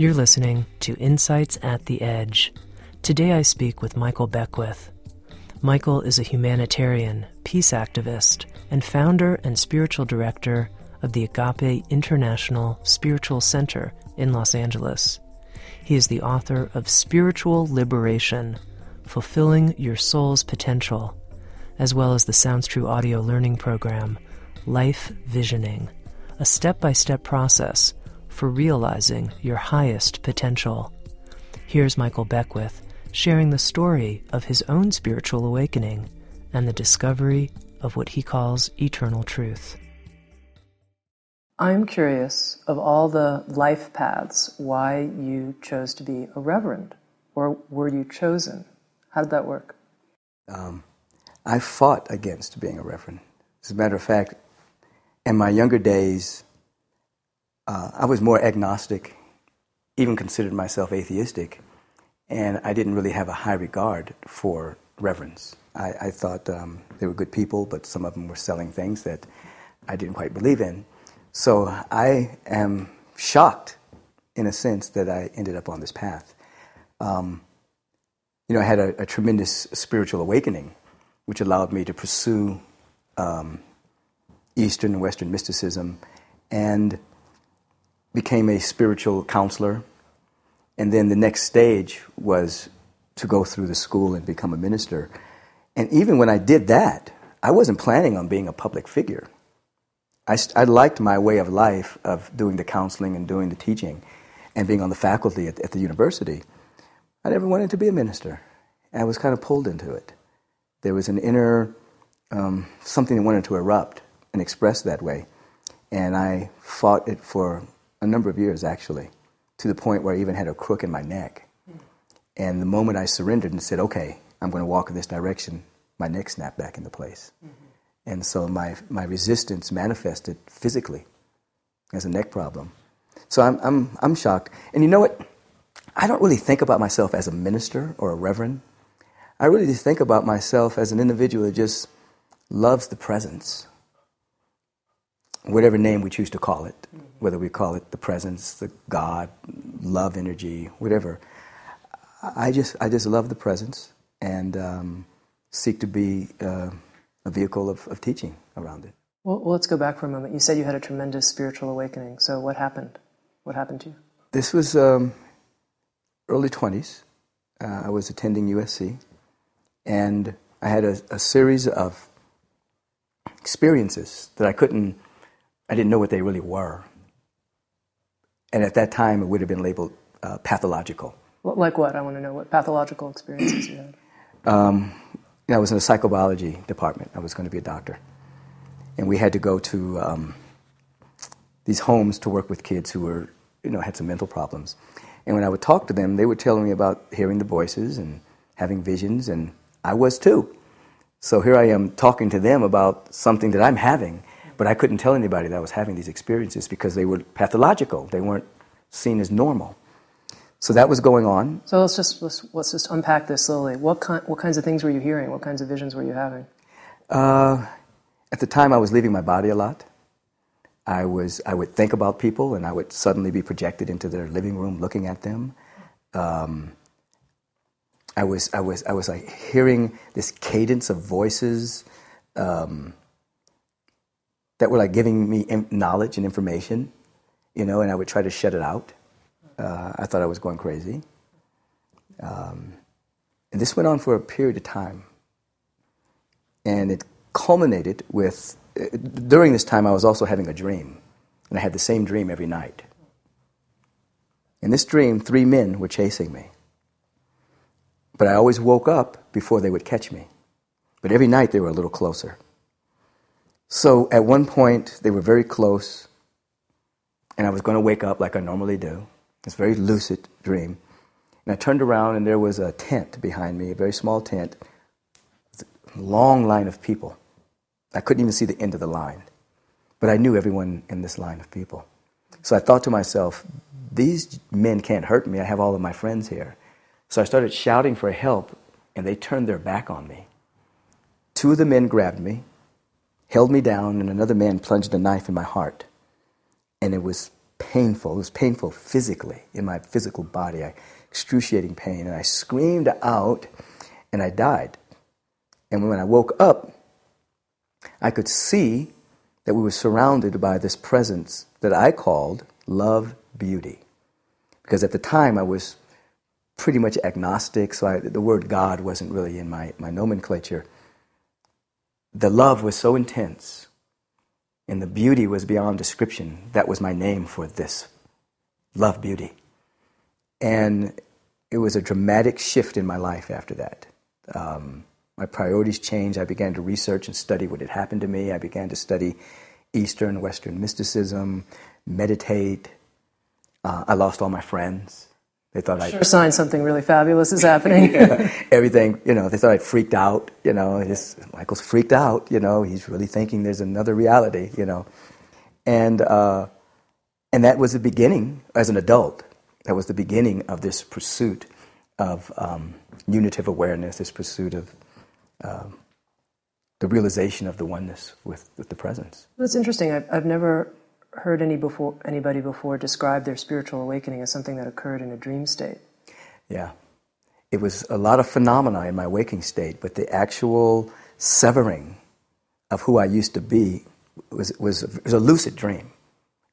You're listening to Insights at the Edge. Today I speak with Michael Beckwith. Michael is a humanitarian, peace activist, and founder and spiritual director of the Agape International Spiritual Center in Los Angeles. He is the author of Spiritual Liberation Fulfilling Your Soul's Potential, as well as the Sounds True audio learning program, Life Visioning, a step by step process for realizing your highest potential. Here's Michael Beckwith sharing the story of his own spiritual awakening and the discovery of what he calls eternal truth. I'm curious of all the life paths why you chose to be a reverend, or were you chosen? How did that work? Um, I fought against being a reverend. As a matter of fact, in my younger days, uh, I was more agnostic, even considered myself atheistic, and I didn't really have a high regard for reverends. I, I thought um, they were good people, but some of them were selling things that I didn't quite believe in. So I am shocked, in a sense, that I ended up on this path. Um, you know, I had a, a, tremendous spiritual awakening, which allowed me to pursue um, Eastern and Western mysticism and became a spiritual counselor. And then the next stage was to go through the school and become a minister. And even when I did that, I wasn't planning on being a public figure. I, I liked my way of life of doing the counseling and doing the teaching and being on the faculty at, at the university. I never wanted to be a minister. I was kind of pulled into it. There was an inner um, something that wanted to erupt and express that way. And I fought it for a number of years, actually, to the point where I even had a crook in my neck. And the moment I surrendered and said, okay, I'm going to walk in this direction, my neck snapped back into place. Mm-hmm. And so my, my resistance manifested physically as a neck problem. So I'm, I'm, I'm shocked. And you know what? I don't really think about myself as a minister or a reverend. I really just think about myself as an individual that just loves the presence whatever name we choose to call it, whether we call it the presence, the God, love energy, whatever. I just, I just love the presence and um, seek to be uh, a vehicle of, of teaching around it. Well, let's go back for a moment. You said you had a tremendous spiritual awakening. So, what happened? What happened to you? This was um, early 20s. Uh, I was attending USC, and I had a, a series of experiences that I couldn't I didn't know what they really were. And at that time, it would have been labeled uh, pathological. Like what? I want to know what pathological experiences you had. Um, I was in the psychobiology department. I was going to be a doctor. And we had to go to um, these homes to work with kids who were, you know, had some mental problems. And when I would talk to them, they would tell me about hearing the voices and having visions, and I was too. So here I am talking to them about something that I'm having, but I couldn't tell anybody that I was having these experiences because they were pathological. They weren't seen as normal. So that was going on. So let's just let's, let's just unpack this slowly. What kind, what kinds of things were you hearing? What kinds of visions were you having? Uh, at the time, I was leaving my body a lot. I was I would think about people, and I would suddenly be projected into their living room, looking at them. Um, I was I was I was like hearing this cadence of voices. Um, that were like giving me knowledge and information, you know, and I would try to shut it out. Uh, I thought I was going crazy. Um, and this went on for a period of time. And it culminated with, uh, during this time, I was also having a dream. And I had the same dream every night. In this dream, three men were chasing me. But I always woke up before they would catch me. But every night they were a little closer. So at one point, they were very close, and I was going to wake up like I normally do. This very lucid dream. And I turned around and there was a tent behind me, a very small tent, a long line of people. I couldn't even see the end of the line. But I knew everyone in this line of people. So I thought to myself, these men can't hurt me. I have all of my friends here. So I started shouting for help, and they turned their back on me. Two of the men grabbed me, held me down, and another man plunged a knife in my heart. And it was painful. It was painful physically, in my physical body. I, excruciating pain. And I screamed out, and I died. And when I woke up, I could see that we were surrounded by this presence that I called love beauty. Because at the time I was pretty much agnostic, so I, the word God wasn't really in my, my nomenclature. The love was so intense, and the beauty was beyond description. That was my name for this love beauty. And it was a dramatic shift in my life after that. Um, my priorities changed. I began to research and study what had happened to me. I began to study Eastern, Western mysticism, meditate. Uh, I lost all my friends. They thought I sure sign something really fabulous is happening. yeah, everything, you know, they thought I freaked out. You know, just, Michael's freaked out. You know, he's really thinking there's another reality. You know, and uh, and that was the beginning as an adult. That was the beginning of this pursuit of um, unitive awareness. This pursuit of um, the realization of the oneness with, with the presence. That's interesting. I've, I've never heard any before, anybody before describe their spiritual awakening as something that occurred in a dream state. Yeah. It was a lot of phenomena in my waking state, but the actual severing of who I used to be was, was, was a lucid dream.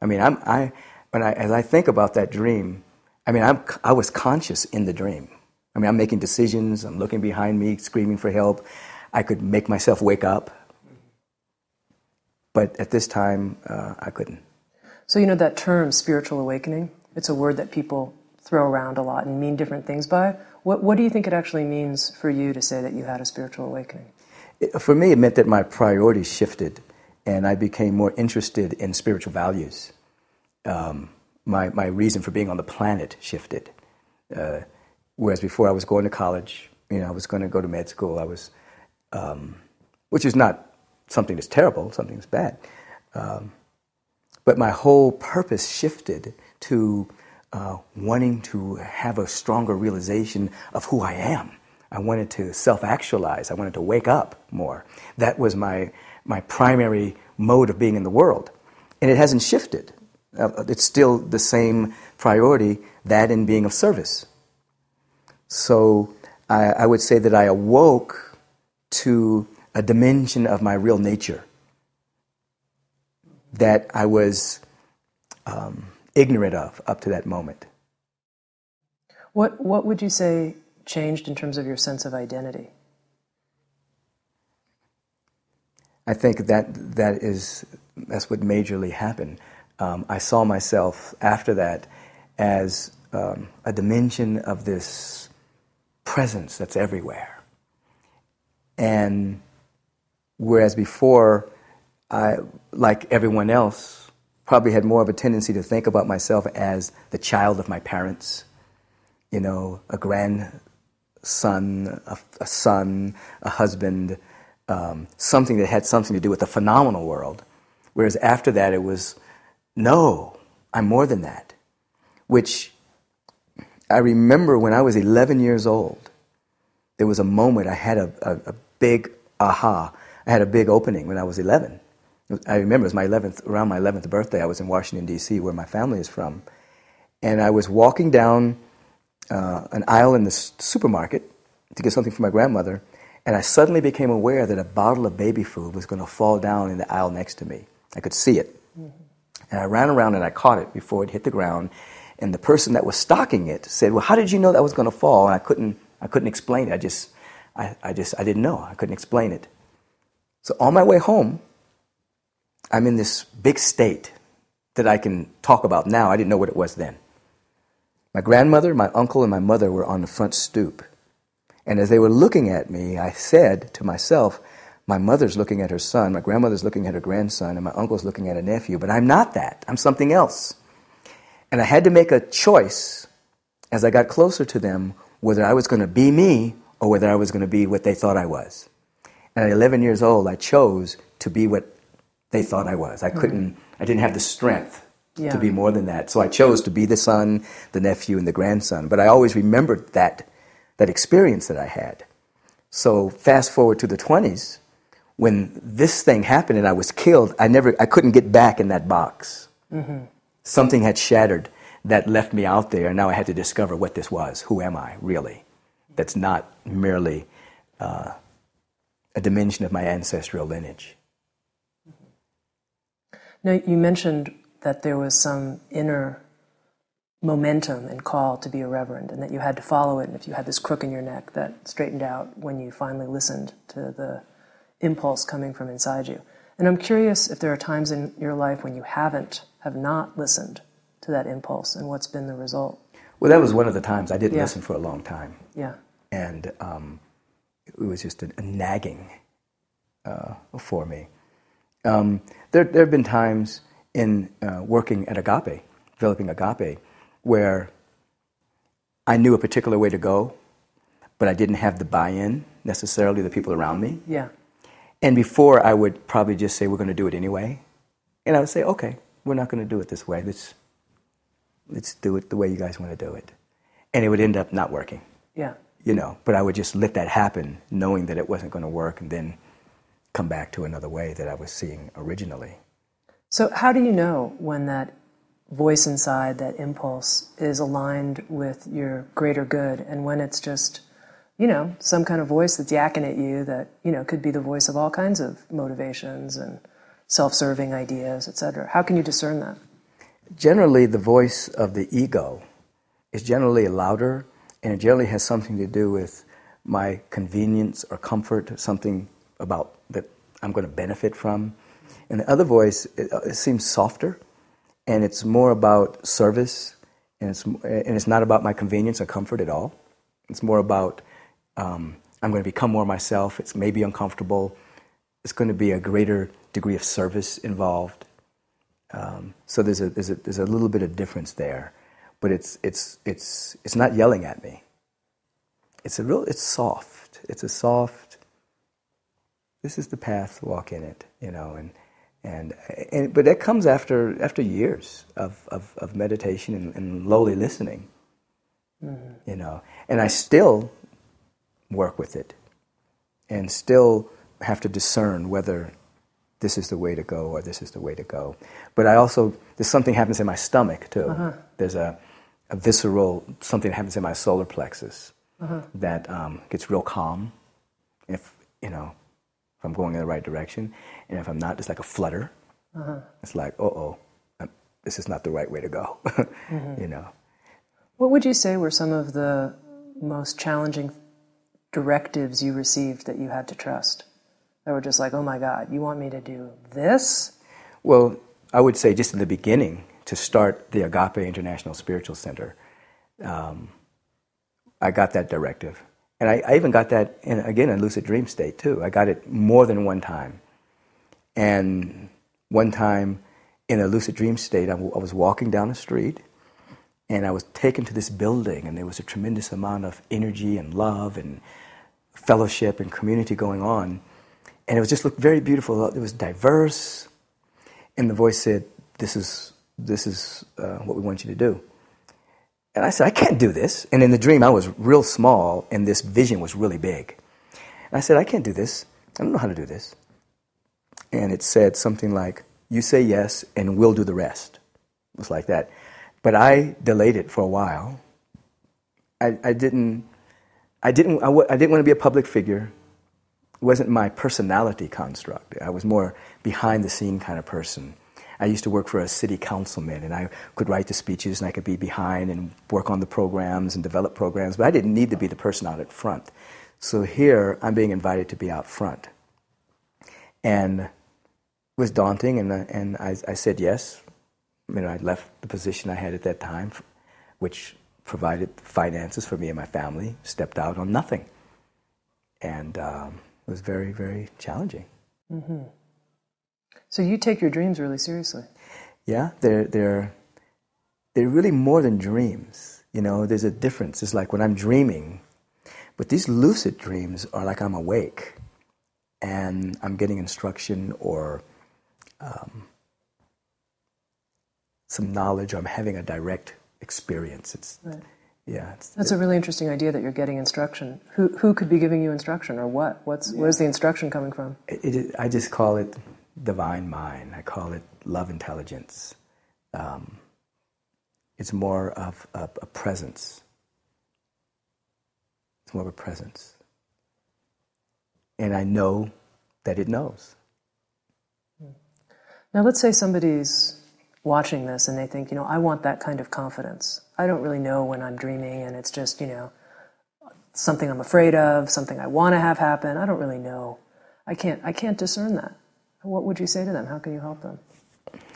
I mean, I'm, I, when I, as I think about that dream, I mean, I'm, I was conscious in the dream. I mean, I'm making decisions, I'm looking behind me, screaming for help. I could make myself wake up. But at this time, uh, I couldn't. So, you know, that term, spiritual awakening, it's a word that people throw around a lot and mean different things by. What, what do you think it actually means for you to say that you had a spiritual awakening? For me, it meant that my priorities shifted and I became more interested in spiritual values. Um, my, my reason for being on the planet shifted. Uh, whereas before I was going to college, you know, I was going to go to med school. I was, um, which is not something that's terrible, something that's bad. Um, but my whole purpose shifted to uh, wanting to have a stronger realization of who I am. I wanted to self actualize. I wanted to wake up more. That was my, my primary mode of being in the world. And it hasn't shifted. Uh, it's still the same priority, that in being of service. So I, I would say that I awoke to a dimension of my real nature that I was um, ignorant of up to that moment. What, what would you say changed in terms of your sense of identity? I think that that is that's what majorly happened. Um, I saw myself after that as um, a dimension of this presence that's everywhere. And whereas before I, like everyone else, probably had more of a tendency to think about myself as the child of my parents, you know, a grandson, a, a son, a husband, um, something that had something to do with the phenomenal world. Whereas after that, it was, no, I'm more than that. Which I remember when I was 11 years old, there was a moment I had a, a, a big aha. I had a big opening when I was 11 I remember it was my 11th, around my 11th birthday. I was in Washington, D.C., where my family is from. And I was walking down uh, an aisle in the supermarket to get something for my grandmother. And I suddenly became aware that a bottle of baby food was going to fall down in the aisle next to me. I could see it. Mm-hmm. And I ran around and I caught it before it hit the ground. And the person that was stocking it said, Well, how did you know that was going to fall? And I couldn't, I couldn't explain it. I just, I, I just, I didn't know. I couldn't explain it. So on my way home, I'm in this big state that I can talk about now. I didn't know what it was then. My grandmother, my uncle, and my mother were on the front stoop. And as they were looking at me, I said to myself, My mother's looking at her son, my grandmother's looking at her grandson, and my uncle's looking at a nephew, but I'm not that. I'm something else. And I had to make a choice as I got closer to them whether I was going to be me or whether I was going to be what they thought I was. And at 11 years old, I chose to be what they thought I was. I couldn't, I didn't have the strength Yeah. to be more than that. So I chose to be the son, the nephew, and the grandson. But I always remembered that, that experience that I had. So fast forward to the 20s, when this thing happened and I was killed, I never, I couldn't get back in that box. Something had shattered that left me out there, and now I had to discover what this was. Who am I, really? That's not merely uh, a dimension of my ancestral lineage. Now, you mentioned that there was some inner momentum and call to be a reverend, and that you had to follow it. And if you had this crook in your neck, that straightened out when you finally listened to the impulse coming from inside you. And I'm curious if there are times in your life when you haven't, have not listened to that impulse, and what's been the result. Well, that was one of the times I didn't Yeah. listen for a long time. Yeah. and um, it was just a, a nagging uh, for me. Um, there, there have been times in uh, working at Agape, developing Agape, where I knew a particular way to go, but I didn't have the buy-in necessarily of the people around me. Yeah. And before, I would probably just say, "We're going to do it anyway," and I would say, "Okay, we're not going to do it this way. Let's let's do it the way you guys want to do it," and it would end up not working Yeah. you know, but I would just let that happen, knowing that it wasn't going to work, and then come back to another way that I was seeing originally. So, how do you know when that voice inside, that impulse, is aligned with your greater good and when it's just, you know, some kind of voice that's yakking at you that, you know, could be the voice of all kinds of motivations and self serving ideas, etc.? How can you discern that? Generally, the voice of the ego is generally louder, and it generally has something to do with my convenience or comfort, something about that I'm going to benefit from. And the other voice, it, it seems softer, and it's more about service, and it's, and it's not about my convenience or comfort at all. It's more about um, I'm going to become more myself. It's maybe uncomfortable. It's going to be a greater degree of service involved. Um, so there's a, there's, a, there's a little bit of difference there, but it's, it's, it's, it's not yelling at me. It's a real, it's soft. It's a soft, this is the path, walk in it, you know, and, and, and but that comes after, after years of, of, of meditation and, and lowly listening, mm-hmm. you know, and I still work with it and still have to discern whether this is the way to go or this is the way to go. But I also, there's something happens in my stomach too. Uh-huh. There's a, a visceral, something happens in my solar plexus uh-huh. that um, gets real calm if, you know, if I'm going in the right direction. And if I'm not, it's like a flutter. It's like, uh oh, this is not the right way to go, you know. What would you say were some of the most challenging directives you received that you had to trust? That were just like, oh my God, you want me to do this? Well, I would say just in the beginning, to start the Agape International Spiritual Center, um, I got that directive. And I, I even got that, in, again, in lucid dream state, too. I got it more than one time. And one time in a lucid dream state, I, w- I was walking down the street and I was taken to this building, and there was a tremendous amount of energy and love and fellowship and community going on. And it was just looked very beautiful. It was diverse. And the voice said, This is, this is uh, what we want you to do. And I said, I can't do this. And in the dream, I was real small, and this vision was really big. And I said, I can't do this. I don't know how to do this. And it said something like, You say yes, and we'll do the rest. It was like that. But I delayed it for a while. I, I didn't. I didn't. I, w- I didn't want to be a public figure. It wasn't my personality construct. I was more behind the scene kind of person. I used to work for a city councilman, and I could write the speeches, and I could be behind and work on the programs and develop programs. But I didn't need to be the person out at front. So here, I'm being invited to be out front, and it was daunting. And and I, I said yes. You know, I left the position I had at that time, which provided finances for me and my family. Stepped out on nothing, and um, it was very, very challenging. So you take your dreams really seriously. Yeah, they're they're they're really more than dreams. You know, there's a difference. It's like when I'm dreaming, but these lucid dreams are like I'm awake and I'm getting instruction or um, some knowledge or I'm having a direct experience. It's, right. yeah. It's, That's a really interesting idea that you're getting instruction. Who, who could be giving you instruction or what? What's, yeah. Where's the instruction coming from? It, it, I just call it divine mind. I call it love intelligence. Um, it's more of a, a presence. It's more of a presence. And I know that it knows. Now, let's say somebody's watching this and they think, you know, I want that kind of confidence. I don't really know when I'm dreaming and it's just, you know, something I'm afraid of, something I want to have happen. I don't really know. I can't, I can't discern that. What would you say to them? How can you help them?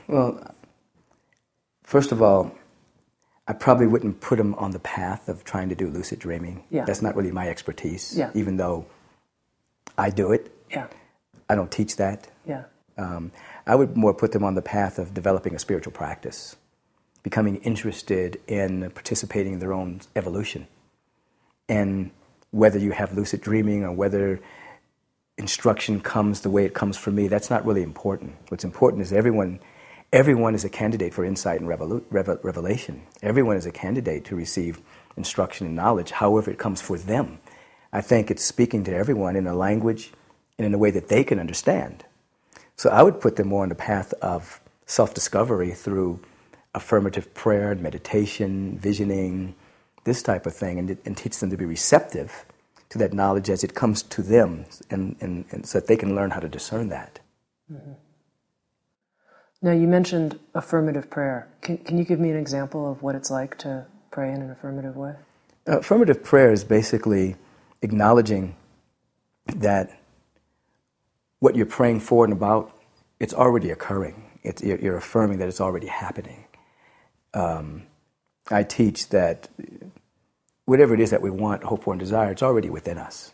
Well, first of all, I probably wouldn't put them on the path of trying to do lucid dreaming. Yeah. That's not really my expertise. Yeah. Even though I do it. Yeah. I don't teach that. Yeah. Um, I would more put them on the path of developing a spiritual practice, becoming interested in participating in their own evolution. And whether you have lucid dreaming or whether instruction comes the way it comes for me, that's not really important. What's important is everyone everyone is a candidate for insight and revelu- revelation. Everyone is a candidate to receive instruction and knowledge, however it comes for them. I think it's speaking to everyone in a language and in a way that they can understand. So I would put them more on the path of self discovery through affirmative prayer, and meditation, visioning, this type of thing, and, and, teach them to be receptive to that knowledge as it comes to them, and, and, and so that they can learn how to discern that. Mm-hmm. Now, you mentioned affirmative prayer. Can, can you give me an example of what it's like to pray in an affirmative way? Uh, affirmative prayer is basically acknowledging that what you're praying for and about, it's already occurring. It's, you're, you're, affirming that it's already happening. Um, I teach that whatever it is that we want, hope for, and desire, it's already within us.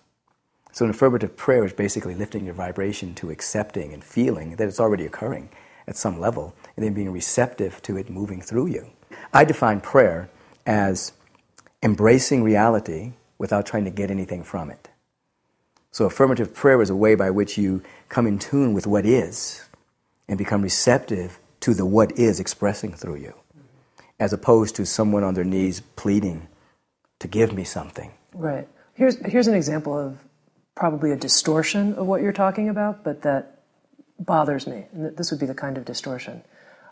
So, an affirmative prayer is basically lifting your vibration to accepting and feeling that it's already occurring at some level, and then being receptive to it moving through you. I define prayer as embracing reality without trying to get anything from it. So, affirmative prayer is a way by which you come in tune with what is and become receptive to the what is expressing through you, as opposed to someone on their knees pleading to give me something. Right. Here's, here's an example of probably a distortion of what you're talking about, but that bothers me. And this would be the kind of distortion.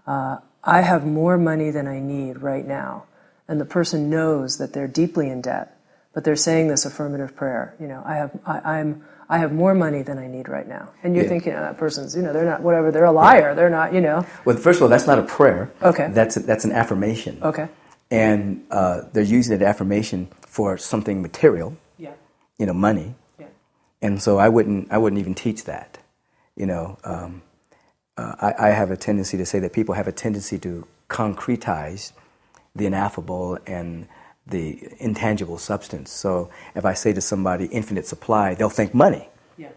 Uh, I have more money than I need right now, and the person knows that they're deeply in debt, but they're saying this affirmative prayer. You know, I have, I, am I have more money than I need right now, and you're yeah. thinking oh, that person's, you know, they're not whatever, they're a liar, they're not, you know. Well, first of all, that's not a prayer. Okay. That's a, that's an affirmation. Okay. And uh, they're using that affirmation for something material. Yeah. You know, money. Yeah. And so I wouldn't, I wouldn't even teach that. You know, um, uh, I, I, have a tendency to say that people have a tendency to concretize the ineffable and the intangible substance. So if I say to somebody infinite supply, they'll think money. Yeah.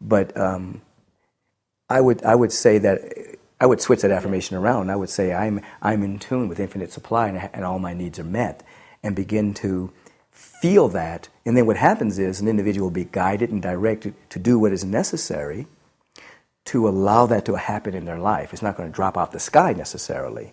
But um, I would I would say that I would switch that affirmation around. I would say I'm I'm in tune with infinite supply and, and all my needs are met, and begin to feel that. And then what happens is an individual will be guided and directed to do what is necessary to allow that to happen in their life. It's not going to drop out the sky necessarily.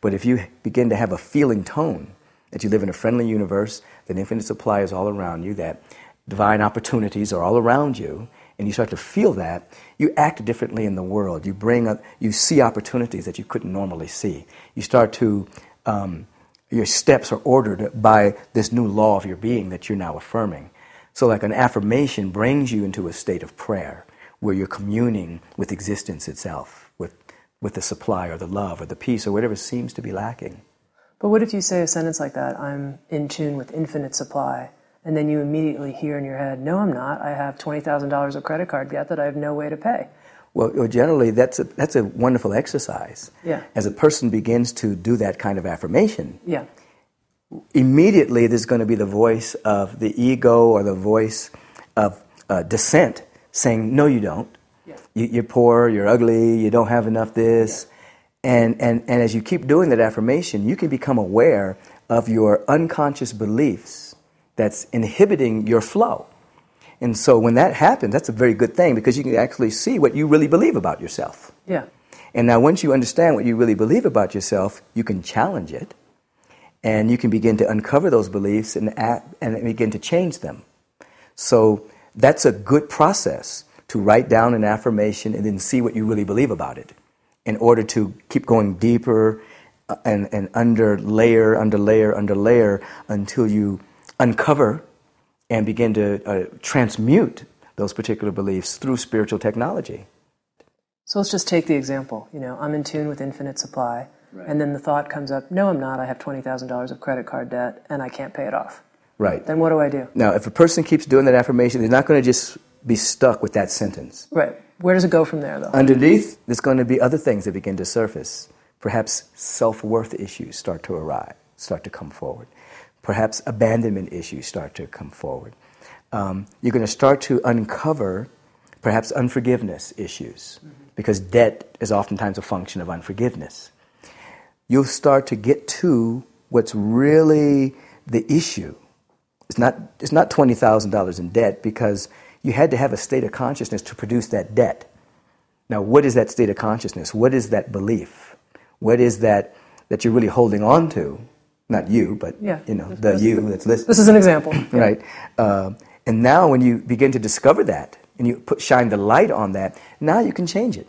But if you begin to have a feeling tone that you live in a friendly universe, that infinite supply is all around you, that divine opportunities are all around you, and you start to feel that, you act differently in the world. You bring up, you see opportunities that you couldn't normally see. You start to, um, your steps are ordered by this new law of your being that you're now affirming. So, like an affirmation brings you into a state of prayer where you're communing with existence itself, with, with the supply or the love or the peace or whatever seems to be lacking. But what if you say a sentence like that, I'm in tune with infinite supply, and then you immediately hear in your head, no, I'm not. I have $20,000 of credit card debt that I have no way to pay. Well, generally, that's a, that's a wonderful exercise. Yeah. As a person begins to do that kind of affirmation, yeah. immediately there's going to be the voice of the ego or the voice of uh, dissent saying, No, you don't. Yeah. You, are poor, you're ugly, you don't have enough this. And, and, and as you keep doing that affirmation, you can become aware of your unconscious beliefs that's inhibiting your flow. And so when that happens, that's a very good thing because you can actually see what you really believe about yourself. Yeah. And now, once you understand what you really believe about yourself, you can challenge it and you can begin to uncover those beliefs and, act, and begin to change them. So, that's a good process to write down an affirmation and then see what you really believe about it in order to keep going deeper uh, and, and under layer, under layer, under layer until you uncover and begin to uh, transmute those particular beliefs through spiritual technology. So let's just take the example. You know, I'm in tune with infinite supply, right. and then the thought comes up, no, I'm not. I have $20,000 of credit card debt, and I can't pay it off. Right. Then what do I do? Now, if a person keeps doing that affirmation, they're not going to just be stuck with that sentence. Right. Where does it go from there, though? Underneath, there's going to be other things that begin to surface. Perhaps self worth issues start to arise, start to come forward. Perhaps abandonment issues start to come forward. Um, you're going to start to uncover perhaps unforgiveness issues, mm-hmm. because debt is oftentimes a function of unforgiveness. You'll start to get to what's really the issue. It's not, it's not $20,000 in debt because you had to have a state of consciousness to produce that debt. Now, what is that state of consciousness? What is that belief? What is that that you're really holding on to? Not you, but yeah, you know the you that's listening. This is an example, right? Uh, and now, when you begin to discover that and you put, shine the light on that, now you can change it.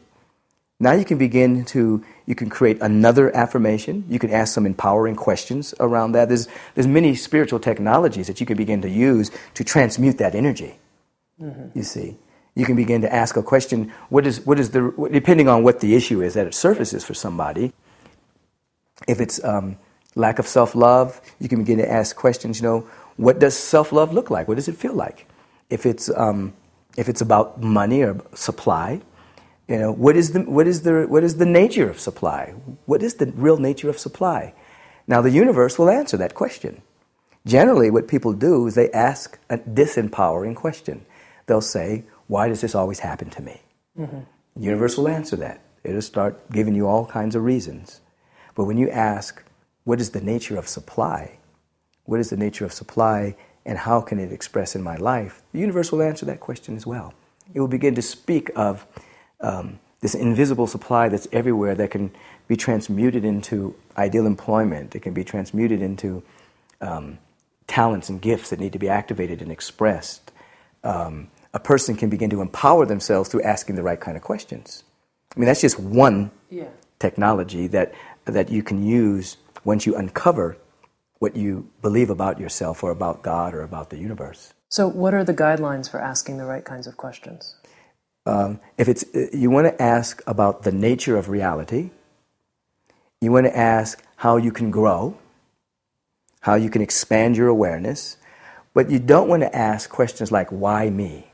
Now you can begin to you can create another affirmation. You can ask some empowering questions around that. There's there's many spiritual technologies that you can begin to use to transmute that energy. Mm-hmm. You see, you can begin to ask a question. What is what is the depending on what the issue is that it surfaces for somebody. If it's um, lack of self love, you can begin to ask questions. You know, what does self love look like? What does it feel like? If it's um, if it's about money or supply, you know, what is the what is the what is the nature of supply? What is the real nature of supply? Now, the universe will answer that question. Generally, what people do is they ask a disempowering question they'll say, Why does this always happen to me? Mm-hmm. The universe will answer that. It'll start giving you all kinds of reasons. But when you ask, What is the nature of supply? What is the nature of supply and how can it express in my life? The universe will answer that question as well. It will begin to speak of um, this invisible supply that's everywhere that can be transmuted into ideal employment. It can be transmuted into um, talents and gifts that need to be activated and expressed. Um, a person can begin to empower themselves through asking the right kind of questions. I mean, that's just one yeah. technology that, that you can use once you uncover what you believe about yourself or about God or about the universe. So, what are the guidelines for asking the right kinds of questions? Um, if it's, you want to ask about the nature of reality, you want to ask how you can grow, how you can expand your awareness, but you don't want to ask questions like, why me?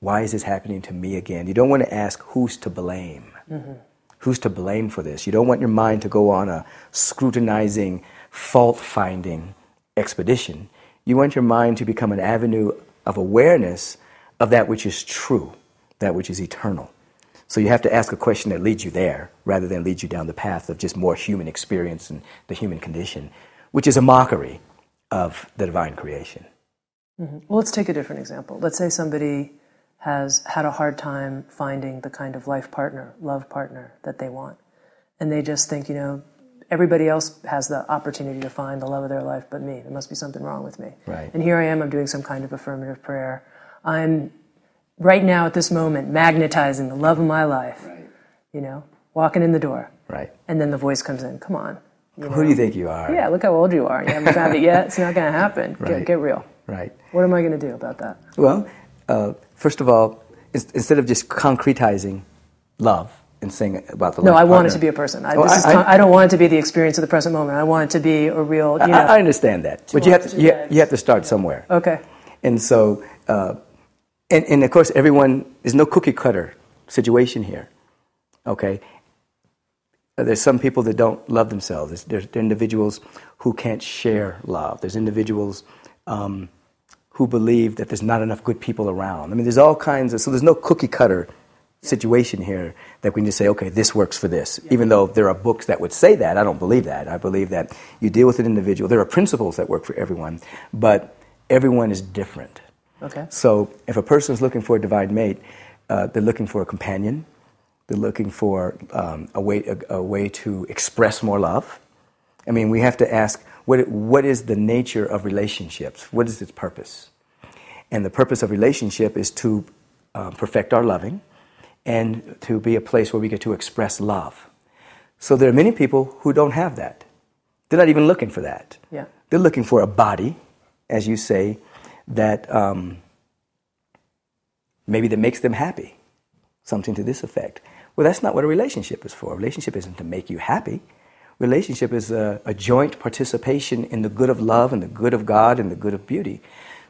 Why is this happening to me again? You don't want to ask who's to blame. Mm-hmm. Who's to blame for this? You don't want your mind to go on a scrutinizing, fault finding expedition. You want your mind to become an avenue of awareness of that which is true, that which is eternal. So you have to ask a question that leads you there rather than leads you down the path of just more human experience and the human condition, which is a mockery of the divine creation. Mm-hmm. Well, let's take a different example. Let's say somebody has had a hard time finding the kind of life partner, love partner that they want. And they just think, you know, everybody else has the opportunity to find the love of their life but me. There must be something wrong with me. Right. And here I am, I'm doing some kind of affirmative prayer. I'm right now at this moment magnetizing the love of my life. Right. You know, walking in the door. Right. And then the voice comes in, come on. You know? Who do you think you are? Yeah, look how old you are. You haven't found it yet. It's not going to happen. Right. Get, get real. Right. What am I going to do about that? Well, uh, first of all, instead of just concretizing love and saying about the love. no, I want partner, it to be a person. I, oh, I, I, I, don't want it to be the experience of the present moment. I want it to be a real. You know, I, understand that, but you have to you, you, have to start somewhere. Okay. And so, uh, and, and of course, everyone there's no cookie cutter situation here. Okay. There's some people that don't love themselves. There's, there's individuals who can't share love. There's individuals um, who believe that there's not enough good people around. I mean, there's all kinds of, so there's no cookie cutter situation here that we can just say, okay, this works for this. Even though there are books that would say that, I don't believe that. I believe that you deal with an individual. There are principles that work for everyone, but everyone is different. Okay. So if a person is looking for a divine mate, uh, they're looking for a companion. They're looking for um, a, way, a, a way to express more love. I mean, we have to ask what, what is the nature of relationships? What is its purpose? And the purpose of relationship is to uh, perfect our loving and to be a place where we get to express love. So there are many people who don't have that. They're not even looking for that. Yeah. They're looking for a body, as you say, that um, maybe that makes them happy, something to this effect. Well, that's not what a relationship is for. A relationship isn't to make you happy. Relationship is a, a joint participation in the good of love and the good of God and the good of beauty.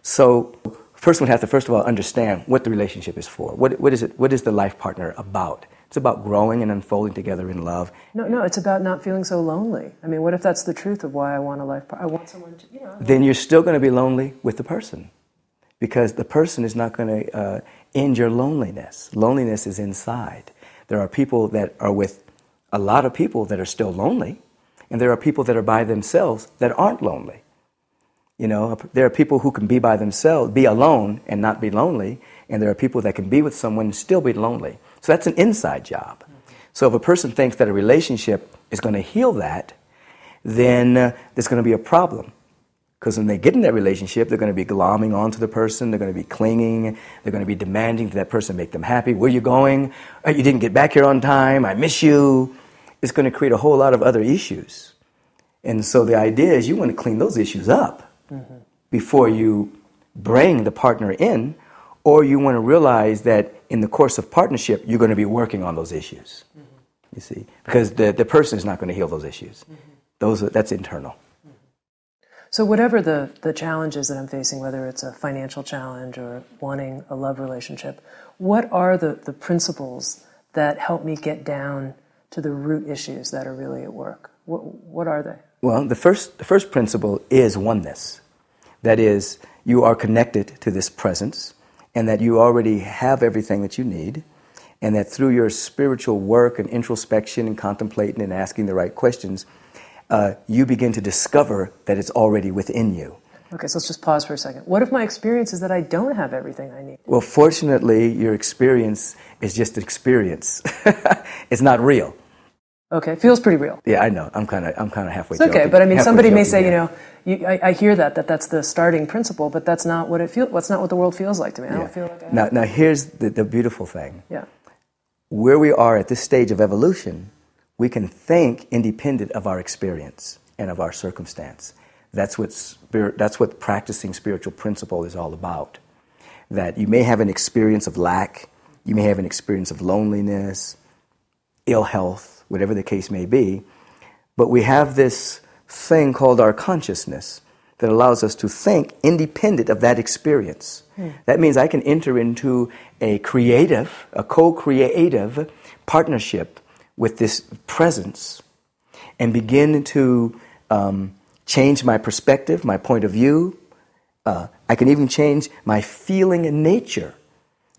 So first one has to first of all understand what the relationship is for. What, what is it? What is the life partner about? It's about growing and unfolding together in love. No, no, it's about not feeling so lonely. I mean, what if that's the truth of why I want a life partner? I want someone to, you know. Then you're still going to be lonely with the person, because the person is not going to uh, end your loneliness. Loneliness is inside. There are people that are with a lot of people that are still lonely, and there are people that are by themselves that aren't lonely. You know, there are people who can be by themselves, be alone, and not be lonely, and there are people that can be with someone and still be lonely. So that's an inside job. So if a person thinks that a relationship is going to heal that, then uh, there's going to be a problem. Because when they get in that relationship, they're going to be glomming onto the person, they're going to be clinging, they're going to be demanding that that person make them happy. Where you going? Oh, you didn't get back here on time. I miss you. It's going to create a whole lot of other issues. And so the idea is you want to clean those issues up mm-hmm. before you bring the partner in, or you want to realize that in the course of partnership, you're going to be working on those issues. Mm-hmm. You see, because the, the person is not going to heal those issues. Mm-hmm. Those are, that's internal. So, whatever the, the challenges that I'm facing, whether it's a financial challenge or wanting a love relationship, what are the, the principles that help me get down to the root issues that are really at work? What, what are they? Well, the first, the first principle is oneness. That is, you are connected to this presence, and that you already have everything that you need, and that through your spiritual work and introspection and contemplating and asking the right questions, uh, you begin to discover that it's already within you. Okay, so let's just pause for a second. What if my experience is that I don't have everything I need? Well, fortunately, your experience is just experience. it's not real. Okay, feels pretty real. Yeah, I know. I'm kind of I'm kind of halfway. It's okay, joking. but I mean, somebody may say, yeah. you know, you, I, I, hear that that that's the starting principle, but that's not what it feels. What's not what the world feels like to me. I Yeah. don't feel like I Now, now here's the, the beautiful thing. yeah. Where we are at this stage of evolution, we can think independent of our experience and of our circumstance. That's what spirit, that's what practicing spiritual principle is all about. That you may have an experience of lack, you may have an experience of loneliness, ill health, whatever the case may be, but we have this thing called our consciousness that allows us to think independent of that experience. That means I can enter into a creative, a co creative partnership with this presence and begin to um, change my perspective, my point of view. Uh, I can even change my feeling and nature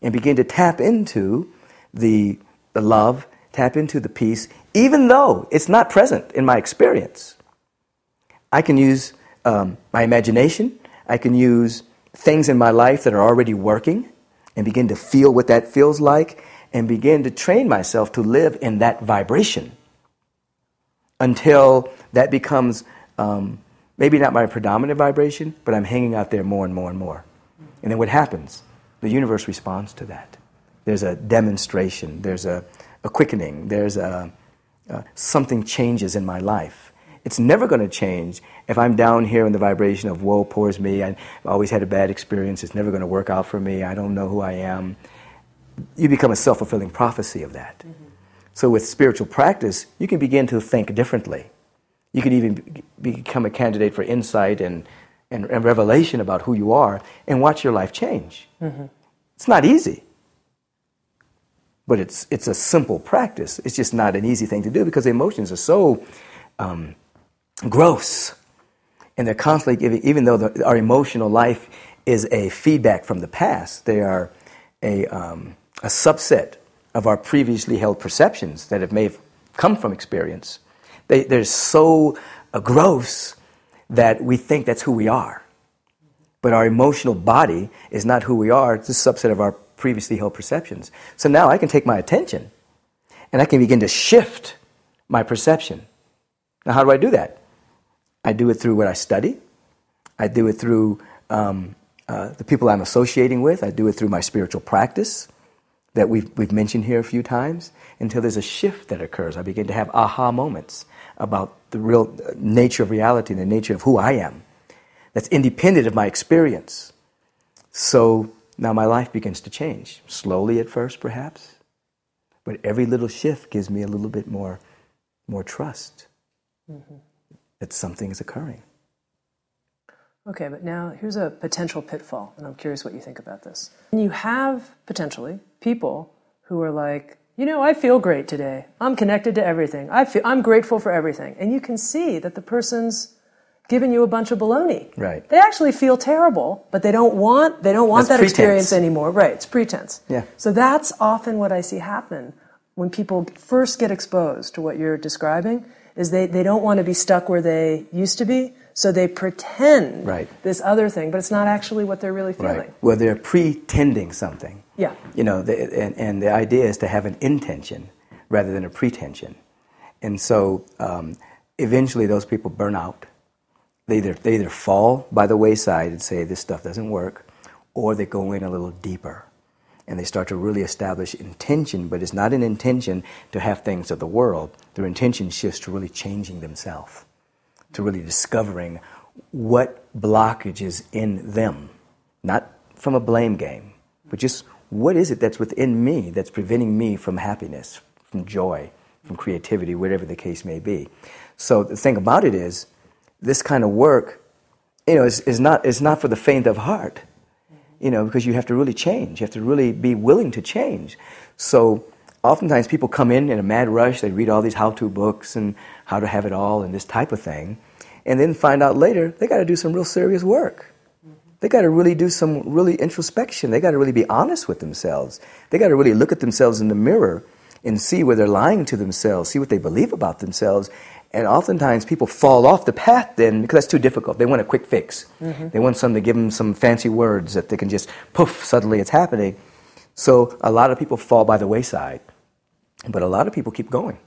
and begin to tap into the, the love, tap into the peace, even though it's not present in my experience. I can use um, my imagination. I can use things in my life that are already working and begin to feel what that feels like and begin to train myself to live in that vibration until that becomes um, maybe not my predominant vibration, but I'm hanging out there more and more and more. And then what happens? The universe responds to that. There's a demonstration, there's a, a quickening, there's a, uh, something changes in my life. It's never going to change if I'm down here in the vibration of woe pours me. I've always had a bad experience. It's never going to work out for me. I don't know who I am. You become a self fulfilling prophecy of that. So, with spiritual practice, you can begin to think differently. You can even be- become a candidate for insight and, and, and revelation about who you are and watch your life change. It's not easy, but it's, it's a simple practice. It's just not an easy thing to do because emotions are so um, gross. And they're constantly giving, even though the, our emotional life is a feedback from the past, they are a, um, a subset of our previously held perceptions that have may have come from experience, they, they're so uh, gross that we think that's who we are. But our emotional body is not who we are, it's a subset of our previously held perceptions. So now I can take my attention and I can begin to shift my perception. Now, how do I do that? I do it through what I study, I do it through um, uh, the people I'm associating with, I do it through my spiritual practice that we've, we've mentioned here a few times until there's a shift that occurs. I begin to have aha moments about the real nature of reality and the nature of who I am that's independent of my experience. So now my life begins to change. Slowly at first, perhaps, but every little shift gives me a little bit more, more trust mm-hmm. that something is occurring. Okay, but now here's a potential pitfall, and I'm curious what you think about this. You have potentially people who are like, you know, I feel great today. I'm connected to everything. I feel, I'm grateful for everything. And you can see that the person's giving you a bunch of baloney. Right. They actually feel terrible, but they don't want they don't want that's that pretense. experience anymore. Right. It's pretense. Yeah. So that's often what I see happen when people first get exposed to what you're describing is they, they don't want to be stuck where they used to be so they pretend right. this other thing, but it's not actually what they're really feeling. Right. Well, they're pretending something. Yeah. You know, the, and, and the idea is to have an intention rather than a pretension. And so um, eventually those people burn out. They either, they either fall by the wayside and say, this stuff doesn't work, or they go in a little deeper and they start to really establish intention, but it's not an intention to have things of the world. Their intention shifts to really changing themselves to really discovering what blockage is in them, not from a blame game, but just what is it that's within me that's preventing me from happiness, from joy, from creativity, whatever the case may be. So the thing about it is, this kind of work, you know, is, is not is not for the faint of heart, you know, because you have to really change. You have to really be willing to change. So oftentimes people come in in a mad rush. They read all these how-to books and how to have it all and this type of thing, and then find out later they got to do some real serious work. They got to really do some really introspection. They got to really be honest with themselves. They got to really look at themselves in the mirror and see where they're lying to themselves, see what they believe about themselves. And oftentimes people fall off the path then because that's too difficult. They want a quick fix. Mm-hmm. They want someone to give them some fancy words that they can just poof, suddenly it's happening. So a lot of people fall by the wayside. But a lot of people keep going.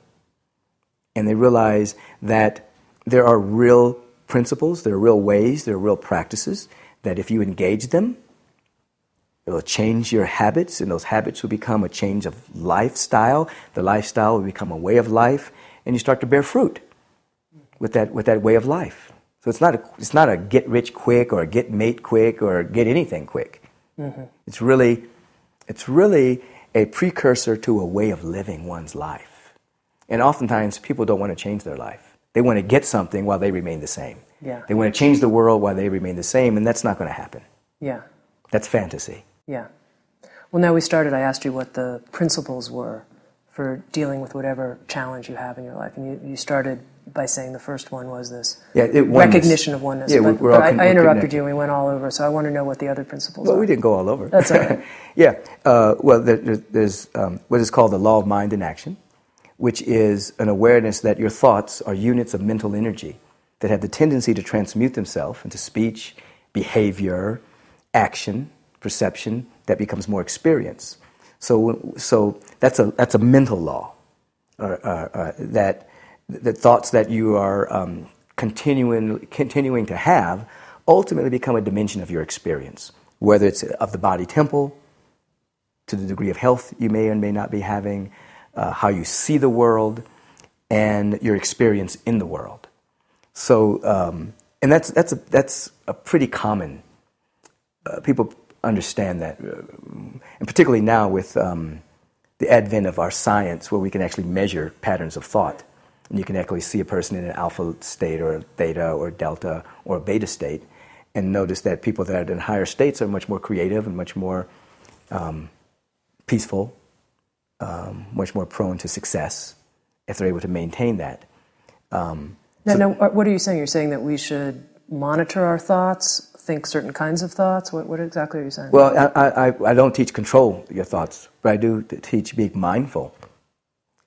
And they realize that there are real principles, there are real ways, there are real practices that if you engage them, it will change your habits, and those habits will become a change of lifestyle. The lifestyle will become a way of life, and you start to bear fruit with that, with that way of life. So it's not, a, it's not a get rich quick or a get mate quick or get anything quick. Mm-hmm. It's, really, it's really a precursor to a way of living one's life. And oftentimes, people don't want to change their life. They want to get something while they remain the same. Yeah. They want to change the world while they remain the same, and that's not going to happen. Yeah. That's fantasy. Yeah. Well, now we started, I asked you what the principles were for dealing with whatever challenge you have in your life. And you, you started by saying the first one was this yeah, it, recognition of oneness. Yeah, but, we're all con- I, I interrupted you and we went all over, so I want to know what the other principles are. well, are. we didn't go all over. That's all right. yeah. Uh, well, there, there's um, what is called the law of mind in action, which is an awareness that your thoughts are units of mental energy that have the tendency to transmute themselves into speech, behavior, action, perception that becomes more experience. So, so that's, a, that's a mental law uh, uh, uh, that the thoughts that you are um, continuing, continuing to have ultimately become a dimension of your experience, whether it's of the body temple, to the degree of health you may and may not be having, uh, how you see the world, and your experience in the world. So, um, and that's, that's, a, that's a pretty common, uh, people understand that, uh, and particularly now with um, the advent of our science, where we can actually measure patterns of thought. And you can actually see a person in an alpha state or a theta or delta or beta state and notice that people that are in higher states are much more creative and much more um, peaceful, um, much more prone to success if they're able to maintain that. Um, now, so, now, what are you saying? You're saying that we should monitor our thoughts think certain kinds of thoughts? What, what exactly are you saying? Well, I, I, I don't teach control your thoughts, but I do teach being mindful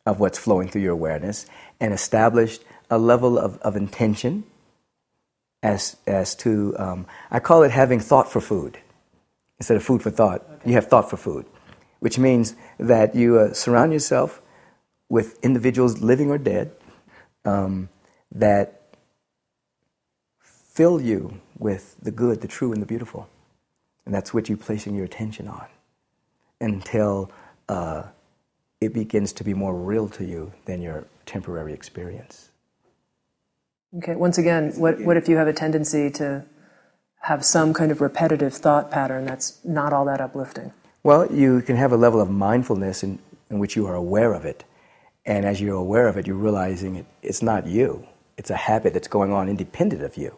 of what's flowing through your awareness and established a level of, of intention as, as to, um, I call it having thought for food. Instead of food for thought, okay. you have thought for food, which means that you uh, surround yourself with individuals, living or dead, um, that fill you with the good, the true, and the beautiful. And that's what you're placing your attention on until uh, it begins to be more real to you than your temporary experience. Okay, once again, what, what if you have a tendency to have some kind of repetitive thought pattern that's not all that uplifting? Well, you can have a level of mindfulness in, in which you are aware of it. And as you're aware of it, you're realizing it, it's not you. It's a habit that's going on independent of you.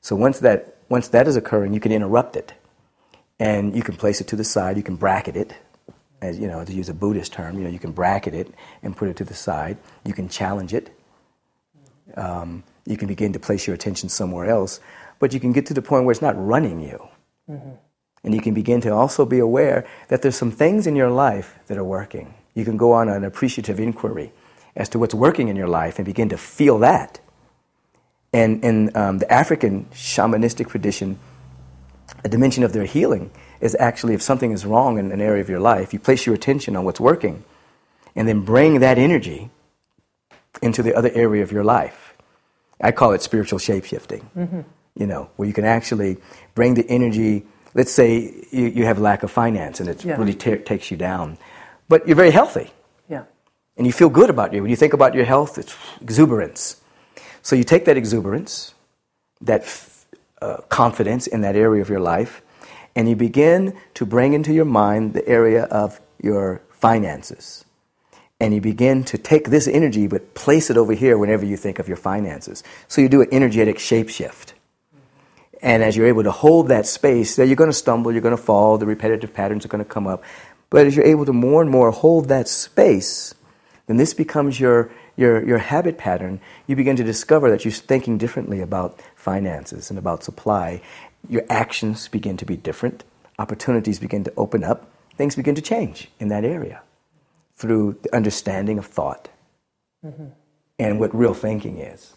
So once that, once that is occurring, you can interrupt it. And you can place it to the side, you can bracket it, as you know, to use a Buddhist term, you know, you can bracket it and put it to the side. You can challenge it. Um, you can begin to place your attention somewhere else, but you can get to the point where it's not running you. Mm-hmm. And you can begin to also be aware that there's some things in your life that are working. You can go on an appreciative inquiry as to what's working in your life and begin to feel that. And in um, the African shamanistic tradition, a dimension of their healing is actually if something is wrong in an area of your life, you place your attention on what's working and then bring that energy into the other area of your life. I call it spiritual shapeshifting. Mm-hmm. You know, where you can actually bring the energy. Let's say you, you have lack of finance and it yeah. really t- takes you down, but you're very healthy. Yeah. And you feel good about you. When you think about your health, it's exuberance. So you take that exuberance, that uh, confidence in that area of your life, and you begin to bring into your mind the area of your finances. And you begin to take this energy but place it over here whenever you think of your finances. So you do an energetic shapeshift. And as you're able to hold that space, you're going to stumble, you're going to fall, the repetitive patterns are going to come up. But as you're able to more and more hold that space, then this becomes your, your, your habit pattern. You begin to discover that you're thinking differently about finances and about supply your actions begin to be different, opportunities begin to open up, things begin to change in that area through the understanding of thought mm-hmm. and what real thinking is.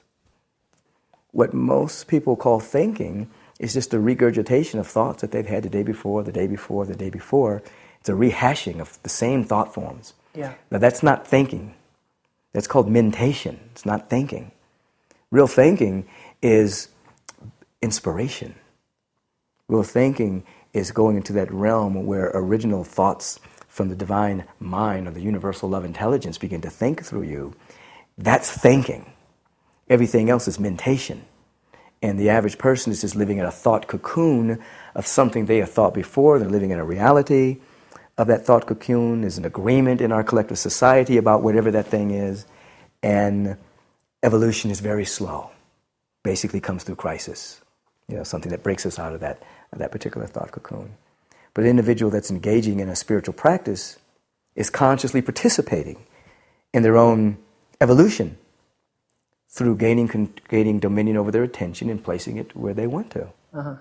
What most people call thinking is just a regurgitation of thoughts that they've had the day before, the day before, the day before. It's a rehashing of the same thought forms. Yeah. Now, that's not thinking. That's called mentation. It's not thinking. Real thinking is inspiration. Real thinking is going into that realm where original thoughts from the divine mind or the universal love intelligence begin to think through you. That's thinking. Everything else is mentation. And the average person is just living in a thought cocoon of something they have thought before. They're living in a reality of that thought cocoon. There's an agreement in our collective society about whatever that thing is. And evolution is very slow. Basically comes through crisis. You know, something that breaks us out of that that particular thought cocoon. But an individual that's engaging in a spiritual practice is consciously participating in their own evolution through gaining, gaining dominion over their attention and placing it where they want to. Uh-huh.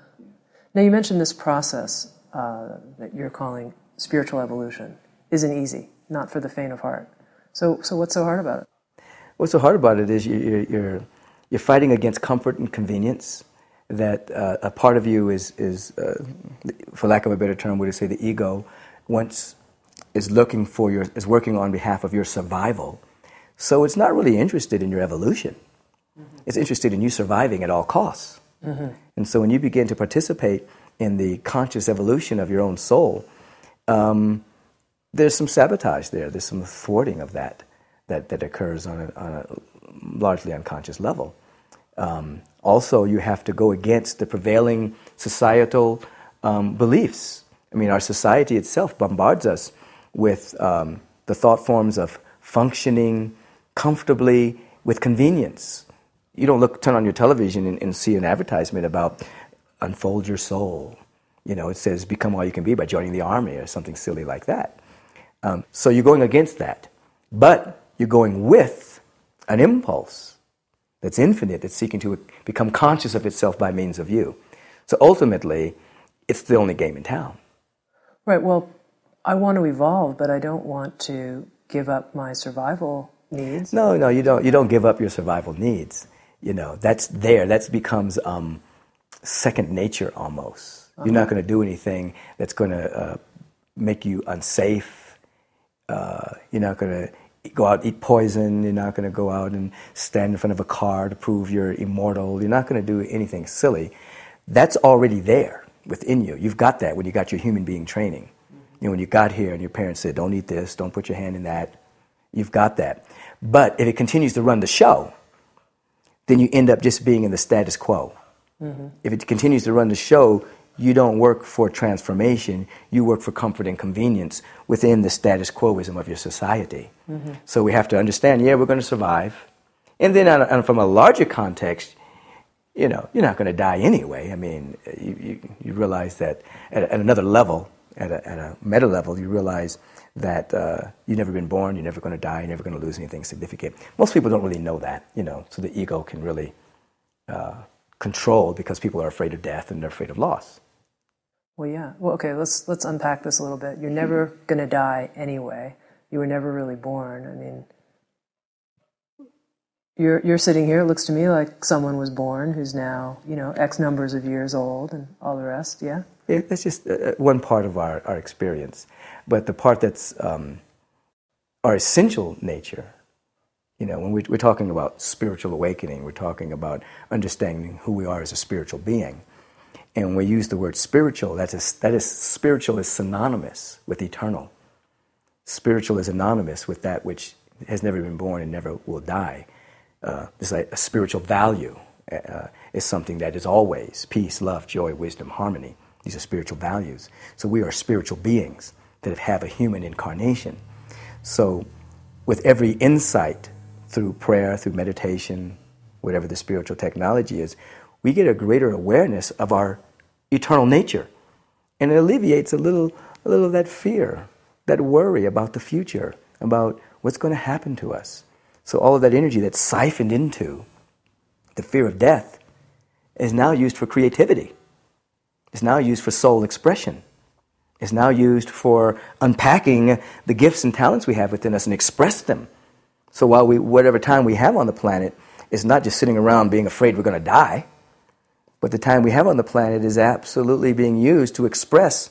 Now, you mentioned this process uh, that you're calling spiritual evolution isn't easy, not for the faint of heart. So, so what's so hard about it? What's so hard about it is you're, you're, you're fighting against comfort and convenience that uh, a part of you is, is uh, for lack of a better term, would you say the ego, wants is looking for your is working on behalf of your survival. So it's not really interested in your evolution. Mm-hmm. It's interested in you surviving at all costs. Mm-hmm. And so when you begin to participate in the conscious evolution of your own soul, um, there's some sabotage there. There's some thwarting of that that, that occurs on a, on a largely unconscious level. Um, also, you have to go against the prevailing societal um, beliefs. I mean, our society itself bombards us with um, the thought forms of functioning comfortably with convenience. You don't look, turn on your television and, and see an advertisement about unfold your soul. You know, it says become all you can be by joining the army or something silly like that. Um, so you're going against that. But you're going with an impulse that's infinite, that's seeking to become conscious of itself by means of you. So ultimately, it's the only game in town. Right. Well, I want to evolve, but I don't want to give up my survival needs. No, no, you don't. You don't give up your survival needs. You know, that's there. That becomes um, second nature almost. Uh-huh. You're not going to do anything that's going to uh, make you unsafe. Uh, you're not going to go out eat poison. You're not going to go out and stand in front of a car to prove you're immortal. You're not going to do anything silly. That's already there within you. You've got that when you got your human being training. You know, when you got here and your parents said, "Don't eat this. Don't put your hand in that." You've got that. But if it continues to run the show, then you end up just being in the status quo. Mm-hmm. If it continues to run the show, you don't work for transformation, you work for comfort and convenience within the status quoism of your society. Mm-hmm. So we have to understand yeah, we're going to survive. And then, on, on, from a larger context, you know, you're not going to die anyway. I mean, you, you, you realize that at, at, another level, at a, at a meta level, you realize that uh, you've never been born, you're never going to die, you're never going to lose anything significant. Most people don't really know that, you know, so the ego can really uh, control because people are afraid of death and they're afraid of loss. Well, yeah. Well, okay. Let's let's unpack this a little bit. You're never going to die anyway. You were never really born. I mean, you're you're sitting here. It looks to me like someone was born who's now you know X numbers of years old and all the rest. Yeah. yeah that's just uh, uh, one part of our, our experience, but the part that's um, our essential nature. You know, when we, we're talking about spiritual awakening, we're talking about understanding who we are as a spiritual being and when we use the word spiritual, that is, that is spiritual is synonymous with eternal. Spiritual is synonymous with that which has never been born and never will die. Uh, it's like a spiritual value uh, is something that is always peace, love, joy, wisdom, harmony. These are spiritual values. So we are spiritual beings that have a human incarnation. So with every insight through prayer, through meditation, whatever the spiritual technology is, we get a greater awareness of our eternal nature. And it alleviates a little, a little of that fear, that worry about the future, about what's going to happen to us. So all of that energy that's siphoned into the fear of death is now used for creativity. It's now used for soul expression. It's now used for unpacking the gifts and talents we have within us and express them. So while we, whatever time we have on the planet, is not just sitting around being afraid we're going to die but the time we have on the planet is absolutely being used to express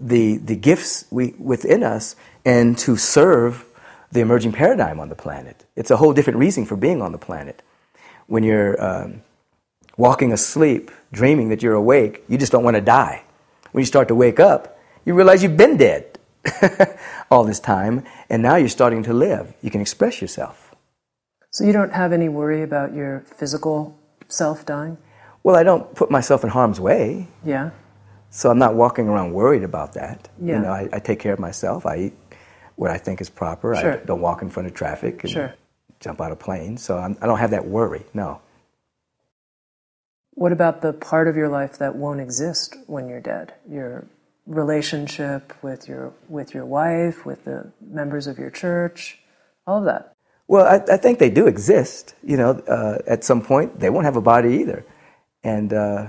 the, the gifts we, within us and to serve the emerging paradigm on the planet. It's a whole different reason for being on the planet. When you're um, walking asleep, dreaming that you're awake, you just don't want to die. When you start to wake up, you realize you've been dead all this time, and now you're starting to live. You can express yourself. So you don't have any worry about your physical self dying? Well, I don't put myself in harm's way. Yeah. So I'm not walking around worried about that. Yeah. You know, I, I take care of myself. I eat what I think is proper. Sure. I don't walk in front of traffic and sure. jump out of planes. So I'm, I do not have that worry. No. What about the part of your life that won't exist when you're dead? Your relationship with your with your wife, with the members of your church, all of that. Well, I, I think they do exist. You know, uh, at some point they won't have a body either. And uh,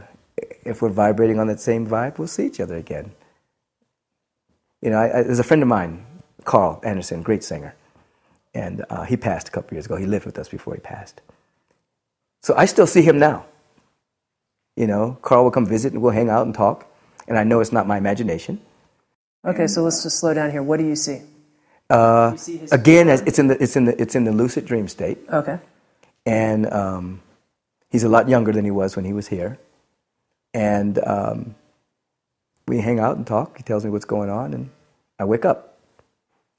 if we're vibrating on that same vibe, we'll see each other again. You know, I, I, there's a friend of mine, Carl Anderson, great singer, and uh, he passed a couple years ago. He lived with us before he passed. So I still see him now. You know, Carl will come visit and we'll hang out and talk, and I know it's not my imagination. Okay, so let's just slow down here. What do you see? Uh, you see again, as it's in the it's in the it's in the lucid dream state. Okay. And um, He's a lot younger than he was when he was here. And um, we hang out and talk. He tells me what's going on, and I wake up.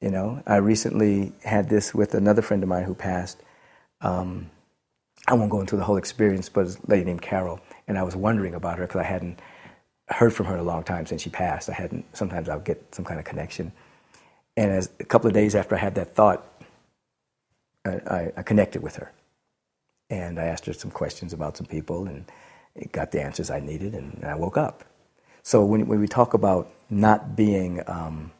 You know, I recently had this with another friend of mine who passed. Um, I won't go into the whole experience, but it's a lady named Carol, and I was wondering about her because I hadn't heard from her in a long time since she passed. I hadn't. Sometimes I'll get some kind of connection, and as a couple of days after I had that thought, I, I, I connected with her, and I asked her some questions about some people and got the answers I needed, and I woke up. So when, when we talk about not being um,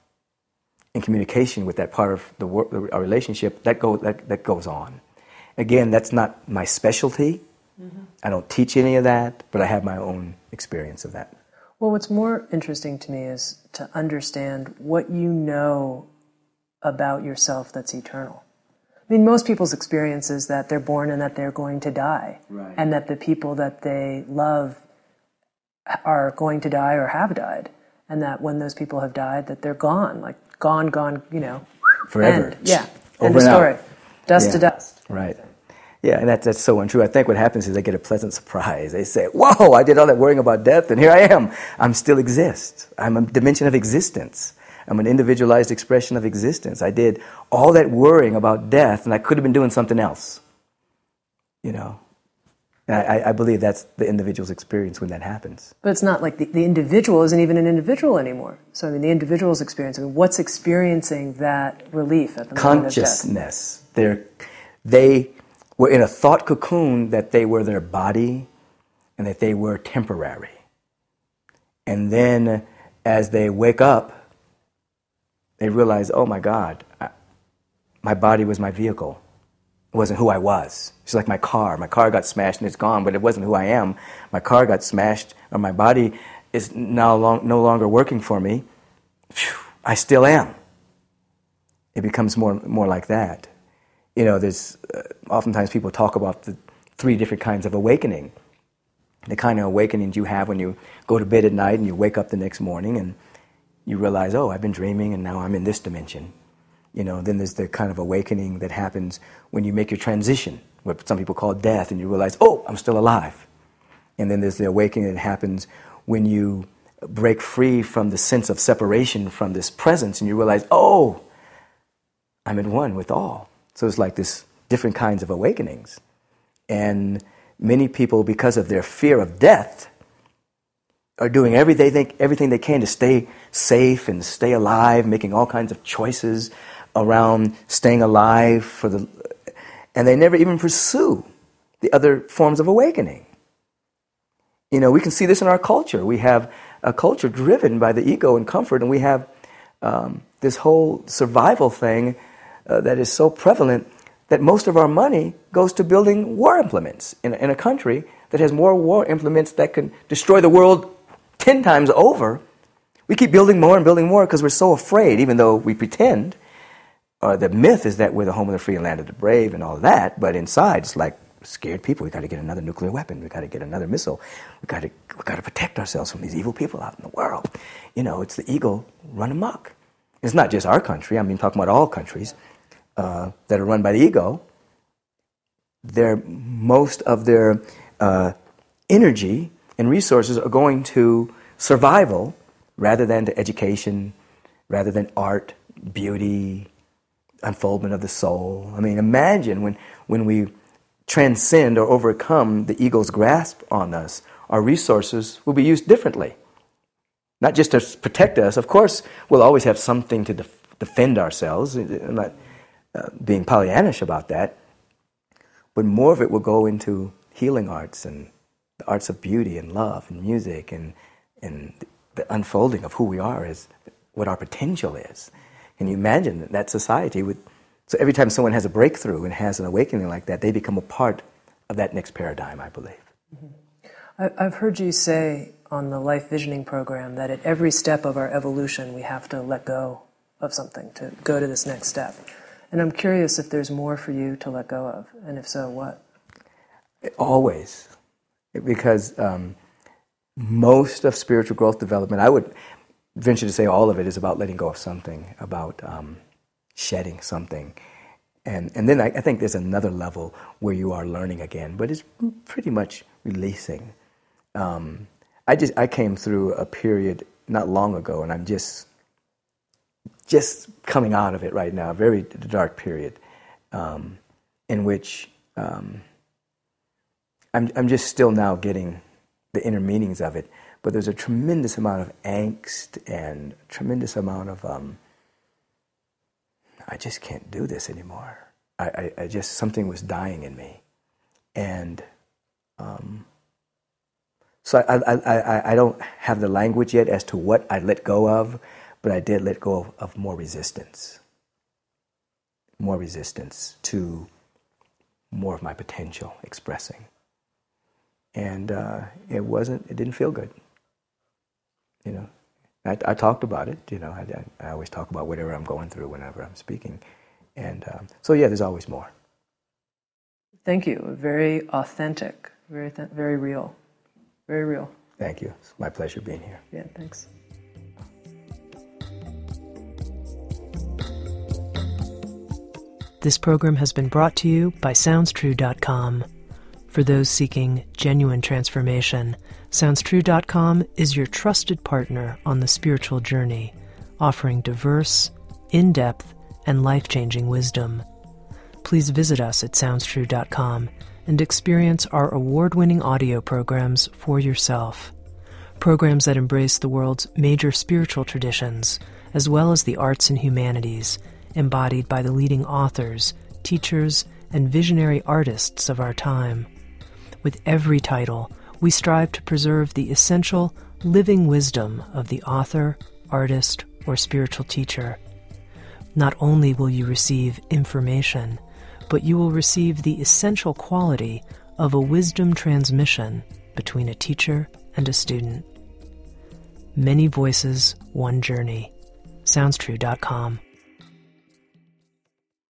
in communication with that part of the our relationship, that, go, that, that goes on. Again, that's not my specialty, Mm-hmm. I don't teach any of that, but I have my own experience of that. Well, what's more interesting to me is to understand what you know about yourself that's eternal. I mean, most people's experience is that they're born and that they're going to die, right. and that the people that they love are going to die or have died, and that when those people have died, that they're gone, like gone, gone, you know, forever. End. Yeah, Over end of story. Out. Dust yeah. to dust. Right. Yeah, and that's, that's so untrue. I think what happens is they get a pleasant surprise. They say, Whoa, I did all that worrying about death, and here I am. I'm still exist. I'm a dimension of existence. I'm an individualized expression of existence. I did all that worrying about death, and I could have been doing something else. You know? I, I believe that's the individual's experience when that happens. But it's not like the, the individual isn't even an individual anymore. So, I mean, the individual's experience, I mean, what's experiencing that relief at the moment of death? Consciousness. They're, they were in a thought cocoon that they were their body and that they were temporary. And then as they wake up, they realize, oh my God, I, my body was my vehicle. It wasn't who I was. It's like my car. My car got smashed and it's gone, but it wasn't who I am. My car got smashed, or my body is now long, no longer working for me. I still am. It becomes more, more like that you know, there's uh, oftentimes people talk about the three different kinds of awakening. The kind of awakenings you have when you go to bed at night and you wake up the next morning and you realize, oh, I've been dreaming and now I'm in this dimension. You know, then there's the kind of awakening that happens when you make your transition, what some people call death, and you realize, oh, I'm still alive. And then there's the awakening that happens when you break free from the sense of separation from this presence and you realize, oh, I'm in one with all. So it's like this different kinds of awakenings. And many people, because of their fear of death, are doing everything they, everything they can to stay safe and stay alive, making all kinds of choices around staying alive for the and they never even pursue the other forms of awakening. You know, we can see this in our culture. We have a culture driven by the ego and comfort, and we have um, this whole survival thing uh, that is so prevalent that most of our money goes to building war implements in, in a country that has more war implements that can destroy the world 10 times over. We keep building more and building more because we're so afraid, even though we pretend. Uh, the myth is that we're the home of the free and land of the brave and all that, but inside it's like scared people. We've got to get another nuclear weapon. We've got to get another missile. We got to we got to protect ourselves from these evil people out in the world. You know, it's the ego run amok. It's not just our country. I mean, talking about all countries. Uh, that are run by the ego, their, most of their uh, energy and resources are going to survival rather than to education, rather than art, beauty, unfoldment of the soul. I mean, imagine when, when we transcend or overcome the ego's grasp on us, our resources will be used differently. Not just to protect us. Of course, we'll always have something to def- defend ourselves. I'm not uh, being Pollyannish about that, but more of it will go into healing arts and arts of beauty and love and music and, and the unfolding of who we are is what our potential is. Can you imagine that, that society would? So every time someone has a breakthrough and has an awakening like that, they become a part of that next paradigm, I believe. Mm-hmm. I've heard you say on the life visioning program that at every step of our evolution, we have to let go of something to go to this next step. And I'm curious if there's more for you to let go of, and if so, what? Always. Because um, most of spiritual growth development, I would venture to say all of it is about letting go of something, about um, shedding something. And, and then I, I, think there's another level where you are learning again, but it's pretty much releasing. Um, I just I came through a period not long ago, and I'm just just coming out of it right now, a very dark period, um, in which um, I'm, I'm just still now getting the inner meanings of it. But there's a tremendous amount of angst and tremendous amount of, um, I just can't do this anymore. I, I, I, just, something was dying in me. And um, so I, I, I, I don't have the language yet as to what I let go of but I did let go of, of more resistance. More resistance to more of my potential expressing. And uh, it wasn't. It didn't feel good. You know, I, I talked about it. You know, I, I, always talk about whatever I'm going through whenever I'm speaking, and um, so yeah, there's always more. Thank you. Very authentic. Very th- very real. Very real. Thank you. It's my pleasure being here. Yeah. Thanks. This program has been brought to you by SoundsTrue.com. For those seeking genuine transformation, SoundsTrue.com is your trusted partner on the spiritual journey, offering diverse, in depth, and life changing wisdom. Please visit us at SoundsTrue.com and experience our award winning audio programs for yourself. Programs that embrace the world's major spiritual traditions, as well as the arts and humanities embodied by the leading authors, teachers, and visionary artists of our time. With every title, we strive to preserve the essential living wisdom of the author, artist, or spiritual teacher. Not only will you receive information, but you will receive the essential quality of a wisdom transmission between a teacher and a student. Many voices, one journey. SoundsTrue.com.